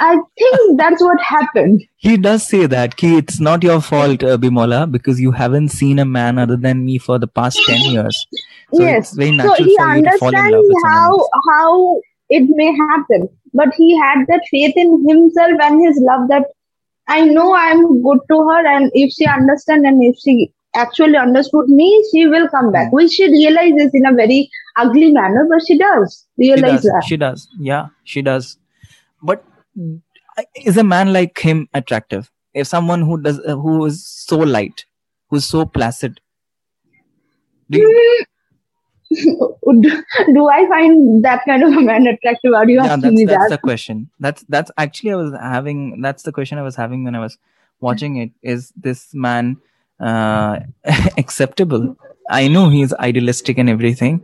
I think that's what happened He does say that, Ki, it's not your fault, uh, Bimola, because you haven't seen a man other than me for the past 10 years. So yes it's very so natural he for you to fall in love understands with someone how else. how it may happen but he had that faith in himself and his love that I know I'm good to her and if she understands and if she actually understood me she will come back Hmm. which she realizes in a very ugly manner but she does She realize does. that She does. Yeah, she does. But mm, is a man like him attractive? If someone who does, uh, who is so light, who's so placid, do you, do, [laughs] do I find that kind of a man attractive? Are you yeah, asking that's me that's that? the question. That's that's actually I was having. That's the question I was having when I was watching it is this man uh, [laughs] acceptable. I know he's idealistic and everything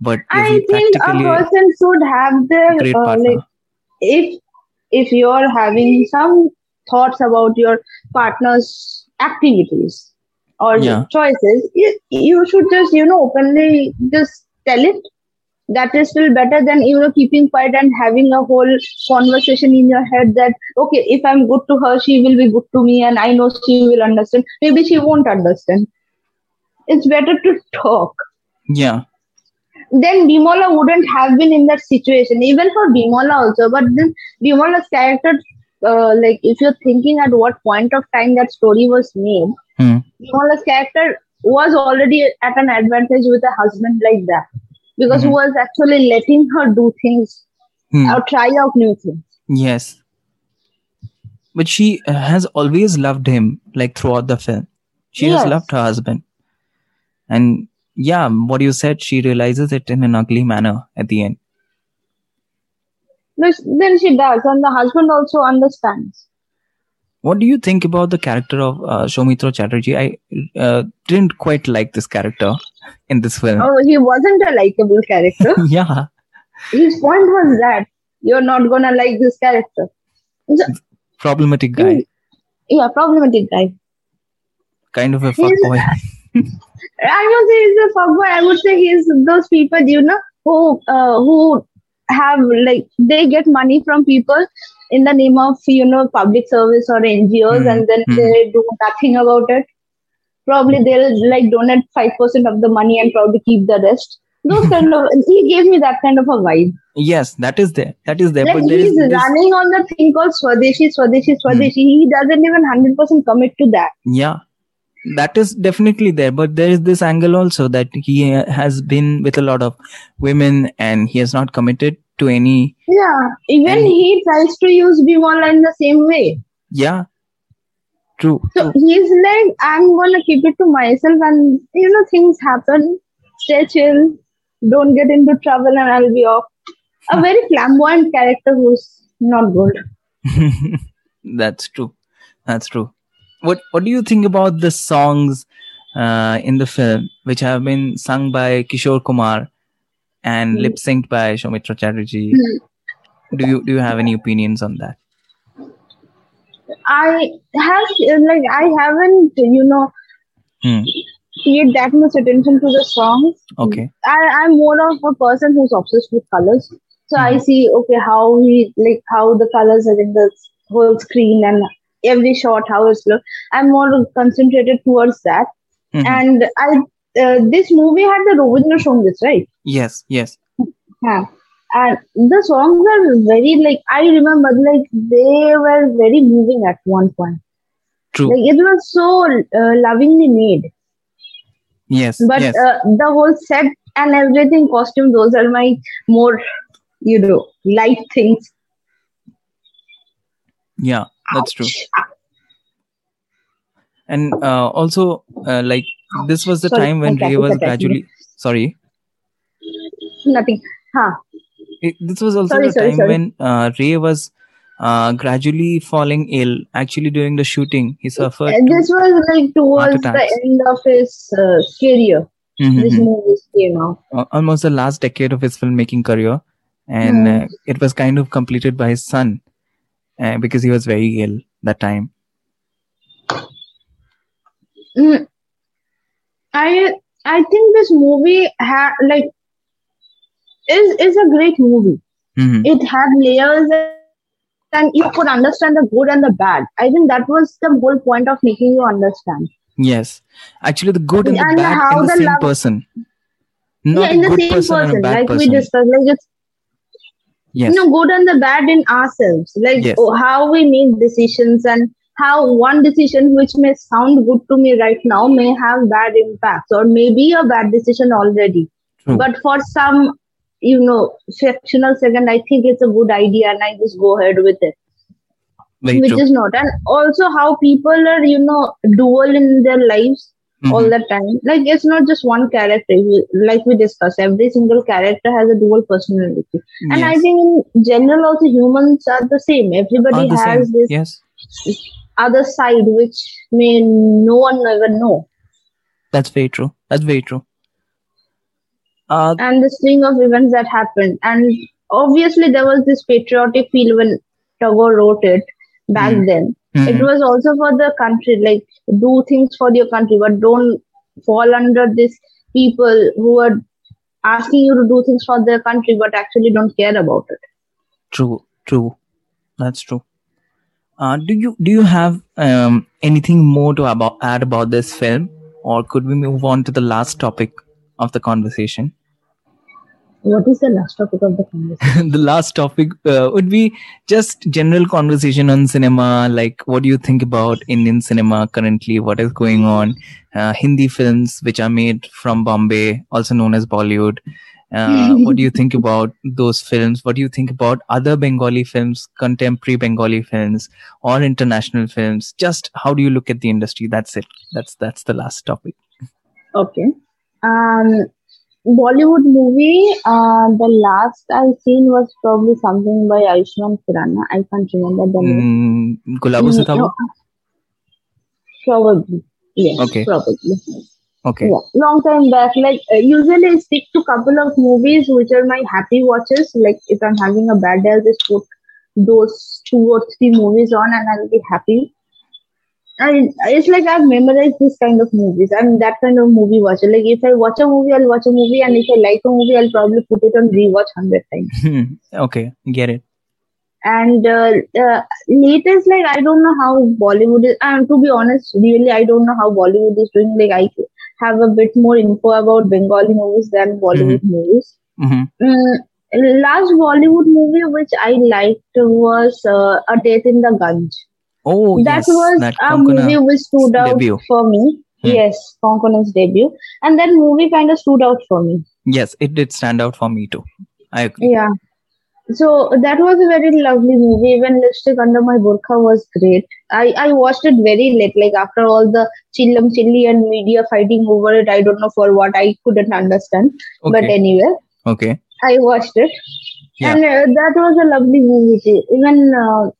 but I think a person should have their great uh, partner. like if if you're having some thoughts about your partner's activities or yeah. choices, you, you should just you know openly just tell it. That is still better than you know keeping quiet and having a whole conversation in your head that okay, if I'm good to her, she will be good to me, and I know she will understand. Maybe she won't understand. It's better to talk yeah then Bimola wouldn't have been in that situation, even for Bimola also. But then Bimola's character, uh, like if you're thinking at what point of time that story was made, Hmm. Bimola's character was already at an advantage with a husband like that because he Mhm. was actually letting her do things Hmm. or try out new things. yes but she has always loved him like throughout the film she has loved her husband and yeah what you said she realizes it in an ugly manner at the end Which then she does, and the husband also understands. what do you think about the character of uh, Soumitra Chatterjee? I uh, didn't quite like this character in this film. Oh, he wasn't a likable character. [laughs] yeah, His point was that you're not gonna like this character. So, problematic guy, yeah, problematic guy. kind of a fuckboy. [laughs] I would say he's a fuckboy. I would say he's those people, you know, who uh, who have like they get money from people in the name of you know public service or NGOs, Hmm, and then hmm. they do nothing about it. Probably they'll like donate five percent of the money and probably keep the rest. Those kind of [laughs] he gave me that kind of a vibe. yes, that is there. That is there. Like but there he's is this, running on the thing called Swadeshi, Swadeshi, hmm. Swadeshi. He doesn't even hundred percent commit to that. yeah, that is definitely there. But there is this angle also that he has been with a lot of women and he has not committed to any. Yeah, even And- he tries to use Bimola in the same way. Yeah, true. So true. he's like, I'm gonna keep it to myself, and you know, things happen. Stay chill, don't get into trouble, and I'll be off. A very flamboyant character who's not good. [laughs] That's true. That's true. What What do you think about the songs uh, in the film, which have been sung by Kishore Kumar and Hmm. lip synced by Soumitra Chatterjee? Hmm. Do you Do you have any opinions on that? I have like I haven't, you know, Hmm. paid that much attention to the songs. Okay. I, I'm more of a person who's obsessed with colors. So I Mhm. see, okay, how he like how the colors are in the whole screen and every shot how it's look. I'm more concentrated towards that. Mhm. And I uh, this movie had the Rabindra Songs, right? Yes. Yes. Yeah. And the songs are very like I remember like they were very moving at one point. True. Like it was so uh, lovingly made. yes. But yes. uh, the whole set and everything, costume, those are my more, you know, light things. yeah. That's true. And uh, also, uh, like this was the Sorry, time when Ray was gradually. Sorry. Nothing. Huh. It, this was also Sorry, the sorry, time sorry. when uh, Ray was uh, gradually falling ill. Actually, during the shooting, he suffered. And this was like towards the end of his uh, career. Mhm, This mhm. movie came out. Almost the last decade of his filmmaking career, and Hmm. uh, it was kind of completed by his son uh, because he was very ill that time. Mm. I I think this movie had like is is a great movie. Mhm. It had layers and you could understand the good and the bad. I think that was the whole point of making you understand. Yes, actually, the good and the And bad in the, the same love- person. Not yeah, in the same person, person, and a bad like we discussed, like it's yes. you know good and the bad in ourselves like Yes. oh, how we make decisions and how one decision which may sound good to me right now may have bad impacts or maybe a bad decision already True. but for some you know fractional second i think it's a good idea and i just go ahead with it very which true. is not and also how people are you know dual in their lives all Mhm. the time like it's not just one character like we discussed every single character has a dual personality and I think in general also humans are the same. Everybody the has same. this Yes. other side which may no one ever know. That's very true. That's very true. Uh, and the string of events that happened. And obviously, there was this patriotic feel when Tagore wrote it back Mhm. then. mhm. It was also for the country, like do things for your country, but don't fall under these people who are asking you to do things for their country, but actually don't care about it. True, true. That's true. Uh, do you do you have um, anything more to about add about this film, or could we move on to the last topic of the conversation? What is the last topic of the conversation? [laughs] the last topic uh, would be just general conversation on cinema. Like, what do you think about Indian cinema currently? What is going on? Uh, Hindi films which are made from Bombay, also known as Bollywood. Uh, [laughs] what do you think about those films? What do you think about other Bengali films, contemporary Bengali films, or international films? Just how do you look at the industry? That's it. That's that's the last topic. Okay. Um, Bollywood movie. Uh, the last I've seen was probably something by Ayushmann Khurrana. I can't remember the name. Mm, Gulabo Mm, no, Probably. Yes. Okay. Probably. Okay. Yeah. Long time back. Like uh, usually I stick to couple of movies which are my happy watches. Like if I'm having a bad day, I'll just put those two or three movies on and I'll be happy. I, it's like I've memorized this kind of movies. I'm that kind of movie watcher. Like if I watch a movie, I'll watch a movie, and if I like a movie, I'll probably put it on rewatch hundred times. Hmm. okay. Get it. And uh, uh, latest, like I don't know how Bollywood is. And to be honest, really, I don't know how Bollywood is doing. Like I have a bit more info about Bengali movies than Bollywood movies. hmm Mm, last Bollywood movie which I liked was uh, A Death in the Gunj. Oh, that yes. was that a Konkona movie which stood out debut. for me. Hmm. Yes, Konkona's debut, and that movie kind of stood out for me. Yes, it did stand out for me too. I agree. Yeah. So that was a very lovely movie. Even Lipstick Under My Burqa was great. I, I watched it very late, like after all the chillam chilli and media fighting over it. I don't know for what I couldn't understand. Okay. But anyway, okay. I watched it. Yeah. And uh, that was a lovely movie. too. Even uh,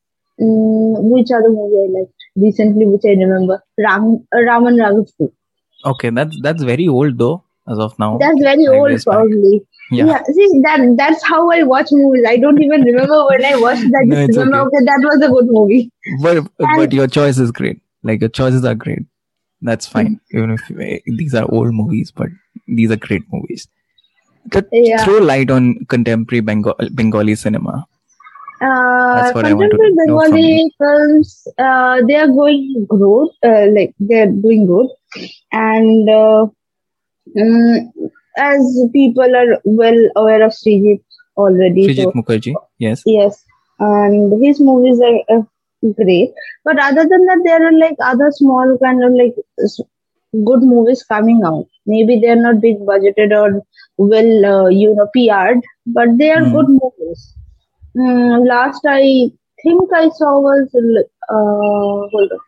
mm, which other movie I liked recently, which I remember, Ram uh, Raman Raghav 2. Okay. That's that's very old though, as of now. That's very Five old, probably. Yeah. see that that's how I watch movies. I don't even remember when I watched that. [laughs] No, it's remember, okay. okay, that was a good movie. But but your choice is great. Like your choices are great. That's fine. Even if eh, these are old movies, but these are great movies. But Yeah. Throw light on contemporary Bengal, Bengali cinema. Uh, That's what I want to contemporary Bengali films, uh, they are going good. Uh, like they're doing good, and uh, mm, as people are well aware of Srijit already, Srijit so Mukherjee. Yes. yes, and his movies are uh, great. But other than that, there are like other small kind of like good movies coming out. Maybe they're not big budgeted or well, uh, you know, PR'd, but they are Hmm. good movies. Mm, last I think I saw was uh, hold on.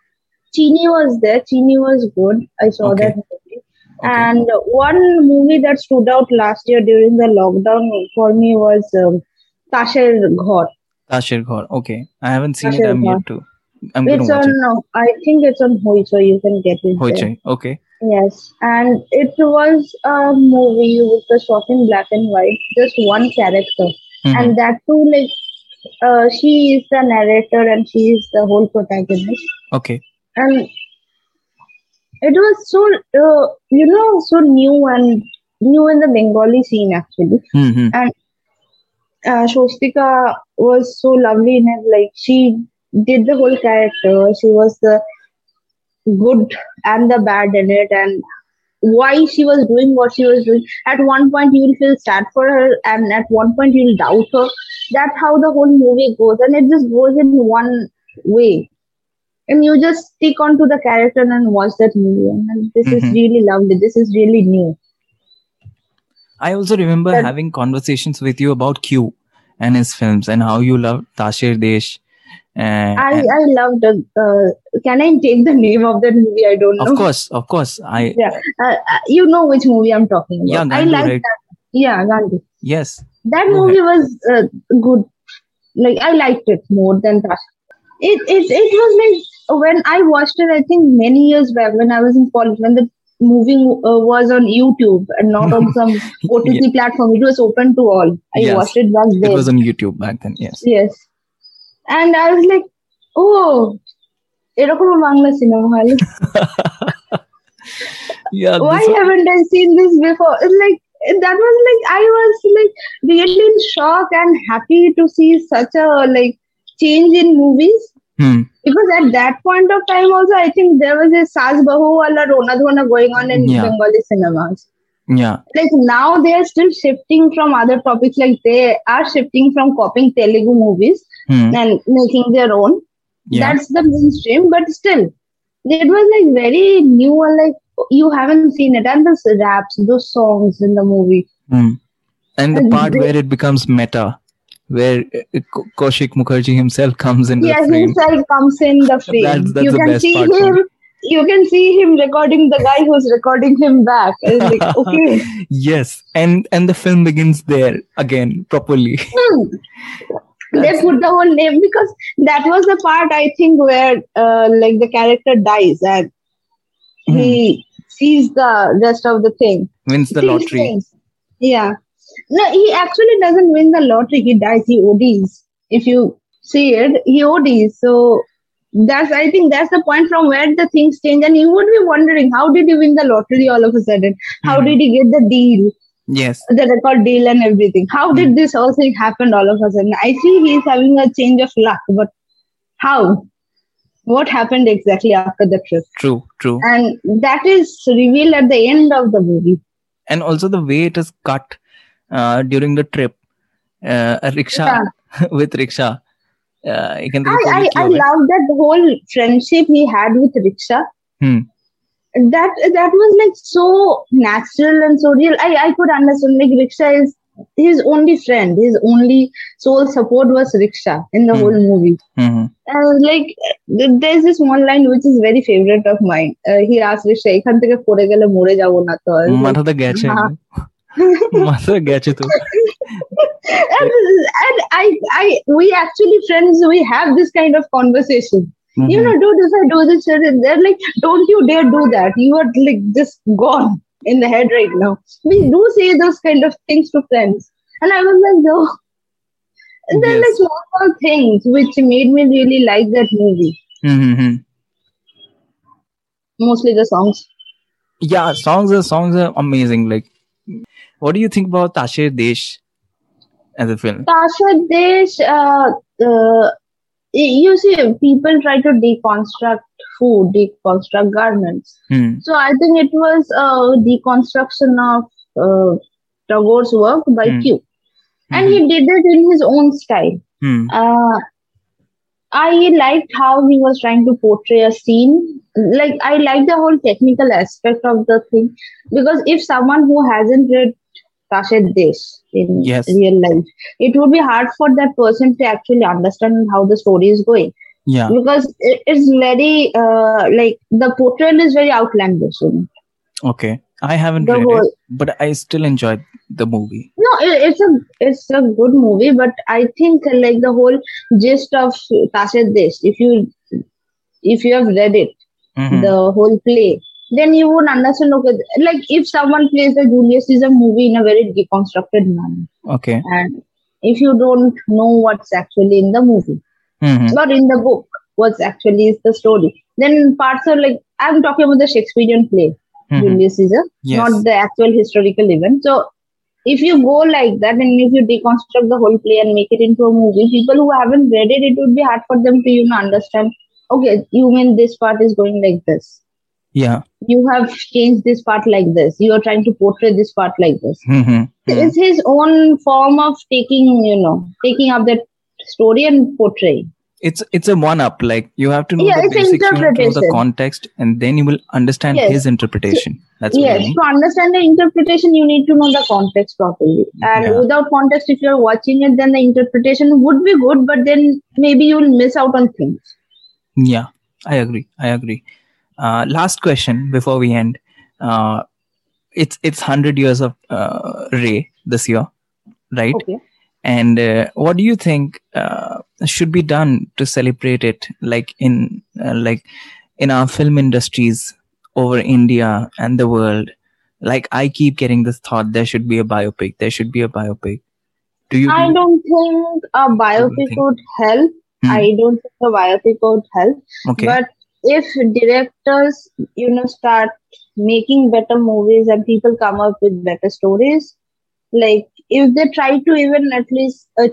Chini was there. Chini was good. I saw Okay. that movie. Okay. And one movie that stood out last year during the lockdown for me was um, Tasher Ghor. Tasher Ghor. Okay. I haven't seen it. I'm Ghor. yet to. I'm going It's to watch on. it. uh, I think it's on Hoi, so you can get it. Hoi there. Okay. Yes, and it was a movie which was shot in black and white, just one character, Mhm. and that too, like, uh, she is the narrator and she is the whole protagonist, Okay. and it was so, uh, you know, so new and new in the Bengali scene actually. hmm and Uh, Swastika was so lovely in it, like she did the whole character. She was the good and the bad in it, and why she was doing what she was doing. At one point, you will feel sad for her, and at one point, you'll doubt her. That's how the whole movie goes, and it just goes in one way. And you just stick onto the character and watch that movie. And this is Mhm. really lovely. This is really new. I also remember That- having conversations with you about Q and his films and how you love Tasher Desh. Uh, I, I loved. Uh, can I take the name of that movie? I don't know. of course, of course. I [laughs] Yeah, uh, uh, you know which movie I'm talking about. Yeah, I like right? that. Yeah, Gandu. yes. That movie was uh, good. Like I liked it more than that. it, it it was like when I watched it, I think many years back when I was in college, when the movie uh, was on YouTube and not on some [laughs] OTT Yeah. platform. It was open to all. I Yes. watched it back then. It was on YouTube back then. Yes. yes, and I was like, oh, এরকম Bangla cinema হল [laughs] Yeah. why this was- haven't I seen this before? It's like that was like I was like really in shock and happy to see such a like change in movies Hmm. because at that point of time also I think there was a Saz Bahu wala Rona Dhona going on in Yeah. Bengali cinemas. Yeah. Like now they are still shifting from other topics, like they are shifting from copying Telugu movies Hmm. and making their own. Yeah. That's the mainstream, but still, it was like very new and like you haven't seen it. And those raps, those songs in the movie. Hmm. And the And part they- where it becomes meta, where uh, Kaushik Mukherjee himself comes in the Yes, himself comes in the frame. That's- that's you the can see part him. You can see him recording the guy who's recording him back. Like, [laughs] okay, Yes, and and the film begins there again properly. hmm. They put the whole name because that was the part I think where uh, like the character dies and he sees the rest of the thing. Wins the lottery. things. Yeah. No, he actually doesn't win the lottery. He dies. He ODs. If you see it, he ODs. So that's I think that's the point from where the things change. And you would be wondering how did he win the lottery all of a sudden? How Mhm. did he get the deal? Yes. the record deal and everything. How did this whole thing happen all of a sudden? I see he's having a change of luck, but how? What happened exactly after the trip? True. True. And that is revealed at the end of the movie. And also the way it is cut uh, during the trip. Uh, a rickshaw [laughs] with rickshaw. Uh, you can I, I, I love love that whole friendship he had with Riksha. Hmm That that was like so natural and so real. I, I could understand like Riksha is his only friend, his only sole support was Riksha in the Hmm. whole movie. Mhm. And like th- there's this one line which is very favorite of mine. Uh, he asked Riksha, এখান থেকে পড়ে গেলে মরে যাবো না তো? I was like, মাথাটা গেছে "হ্যাঁ।" মাথা গেছে তো and, and I, I, we actually friends, we have this kind of conversation. You Mhm. know, do this I do this, and they're like, don't you dare do that. You are like just gone [laughs] in the head right now. We do say those kind of things to friends. And I was like, no. And then like Yes. small, small things which made me really like that movie. Mm-hmm. Mostly the songs. yeah songs are songs are amazing like what do you think about Tasher Desh as a film Tasher Desh, uh, uh, you see, people try to deconstruct food, deconstruct garments. hmm. So I think it was a deconstruction of uh, Tagore's work by Hmm. Q. And Mhm. he did it in his own style. Hmm. Uh, I liked how he was trying to portray a scene. Like, I like the whole technical aspect of the thing. Because if someone who hasn't read Tasher Desh in Yes. real life, it would be hard for that person to actually understand how the story is going yeah because it, it's very uh, like the portrayal is very outlandish. You know? okay I haven't The read whole- it but I still enjoyed the movie No, it, it's a it's a good movie, but I think like the whole gist of Tasher Desh, if you if you have read it, Mhm. the whole play, then you would understand. Okay, like if someone plays the Julius Caesar movie in a very deconstructed manner, okay and if you don't know what's actually in the movie Mhm. or in the book, what's actually is the story, then parts are like I'm talking about the Shakespearean play. Mhm. Julius Caesar, Yes. not the actual historical event. So if you go like that and if you deconstruct the whole play and make it into a movie, people who haven't read it, it would be hard for them to you know understand. Okay, you mean this part is going like this. Yeah You have changed this part like this. You are trying to portray this part like this. Mhm. Mhm. It's his own form of taking, you know, taking up that story and portraying. it's it's a one up like you have to know Yeah, the basics you know the context and then you will understand Yes. his interpretation that's what I yes, mean. to understand the interpretation, you need to know the context properly. And Yeah. without context, if you're watching it, then the interpretation would be good, but then maybe you'll miss out on things. Yeah, I agree. I agree. Uh, last question before we end. Uh, it's it's hundred years of uh, Ray this year, right? Okay. And uh, what do you think uh, should be done to celebrate it, like in uh, like in our film industries over India and the world? Like I keep getting this thought, there should be a biopic. There should be a biopic. Do you? I don't think a biopic think- would help. Hmm. I don't think a biopic would help. okay. But if directors, you know, start making better movies and people come up with better stories, like if they try to even at least uh,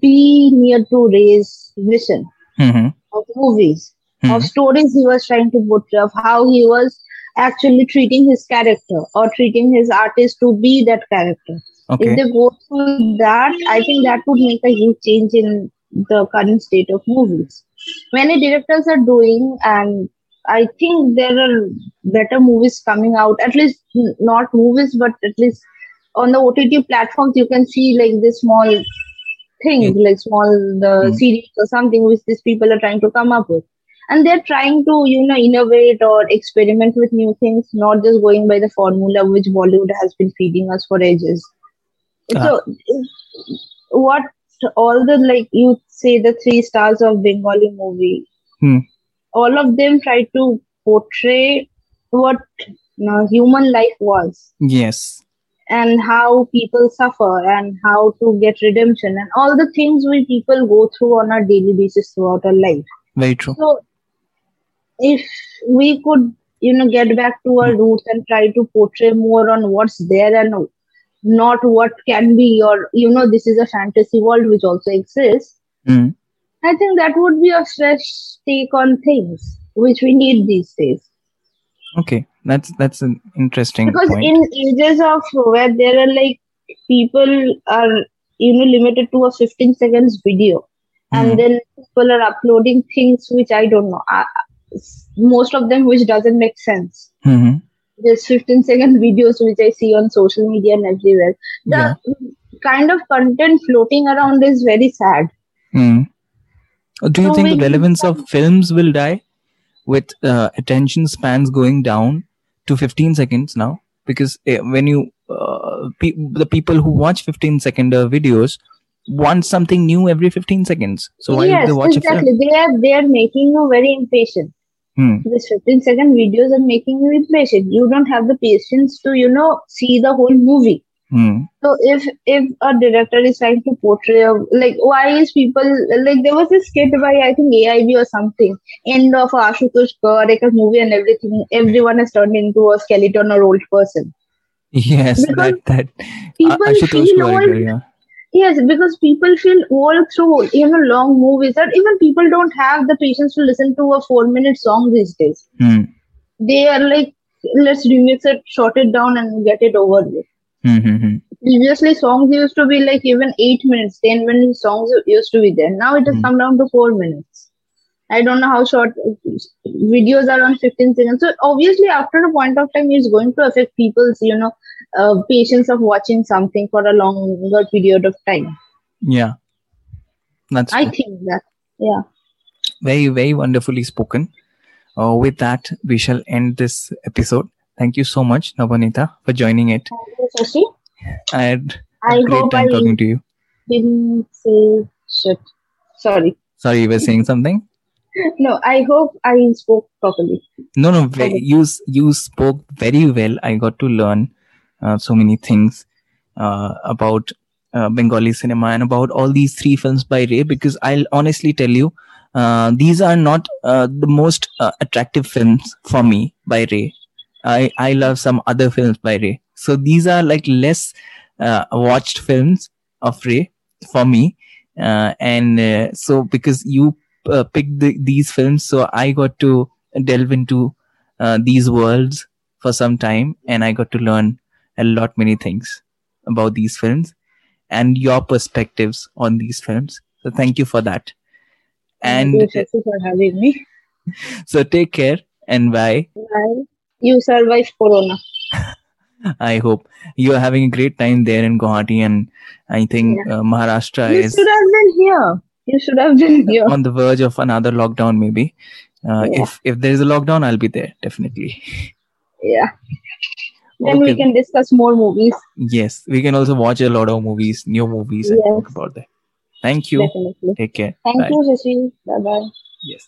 be near to Ray's vision Mhm. of movies, Mhm. of stories he was trying to portray, of how he was actually treating his character or treating his artist to be that character. Okay. If they go through that, I think that would make a huge change in the current state of movies. Many directors are doing, and I think there are better movies coming out. At least not movies, but at least on the OTT platforms, you can see like this small things, like small the Mm. series or something which these people are trying to come up with. And they're trying to, you know, innovate or experiment with new things, not just going by the formula which Bollywood has been feeding us for ages. Ah. So, what all the like you say the three stars of Bengali movie, Hmm. all of them try to portray what you know, human life was Yes. and how people suffer and how to get redemption and all the things we people go through on a daily basis throughout our life. Very true. So, if we could, you know, get back to our roots and try to portray more on what's there and not what can be, or you know, this is a fantasy world which also exists. Mm. I think that would be a fresh take on things which we need these days. Okay. That's that's an interesting because point. in ages of where there are like people are you know limited to a 15 seconds video Mhm. and then people are uploading things which i don't know I, most of them which doesn't make sense Mhm. there's 15 second videos which i see on social media and everywhere the kind of content floating around is very sad Mm. Uh, Do you think the relevance of films will die with uh, attention spans going down to 15 seconds now? Because uh, when you, uh, pe- the people who watch 15 second videos want something new every 15 seconds. So why yes would they watch a exactly film? they are they are making you very impatient Hmm. these 15 second videos are making you impatient you don't have the patience to you know see the whole movie Hmm. So if if a director is trying to portray a, like why is people like there was this skit by I think AIB or something end of Ashutosh Parekh movie and everything everyone has turned into a skeleton or old person. Yes, Because that that People Ashutosh feel old. yeah. Yes, because people feel old through you know long movies that even people don't have the patience to listen to a four minute song these days. Hmm. They are like let's remix it, short it down and get it over with. Hmm, hmm, hmm. previously songs used to be like even 8 minutes 10 minutes songs used to be there now it has Hmm. come down to 4 minutes i don't know how short videos are on 15 seconds so obviously after a point of time it's going to affect people's you know uh, patience of watching something for a longer period of time Yeah. That's i true. think that yeah very very wonderfully spoken uh, with that we shall end this episode thank you so much navanita for joining it. Thank Shashi, i had a i great hope i time talking to you. didn't say shit. Sorry. Sorry you were saying something? [laughs] No i hope i spoke properly. No no ve- you you spoke very well. I got to learn uh, so many things uh, about uh, bengali cinema and about all these three films by ray because i'll honestly tell you uh, these are not uh, the most uh, attractive films for me by ray i i love some other films by ray. So these are like less uh, watched films of ray for me. Uh, and uh, so because you uh, picked the, these films so i got to delve into uh, these worlds for some time and i got to learn a lot many things about these films and your perspectives on these films. So thank you for that. Thank you and for having me. [laughs] so take care and bye. Bye. You survived corona i hope you are having a great time there in guwahati and i think uh, maharashtra You is should have been here. You should have been here. on the verge of another lockdown maybe uh, Yeah. if if there is a lockdown i'll be there definitely Yeah. then we can discuss more movies. Yes, we can also watch a lot of movies, new movies, and talk about that. Thank you. Definitely. Take care. Thank Bye. you, Shashi. Bye bye. Yes.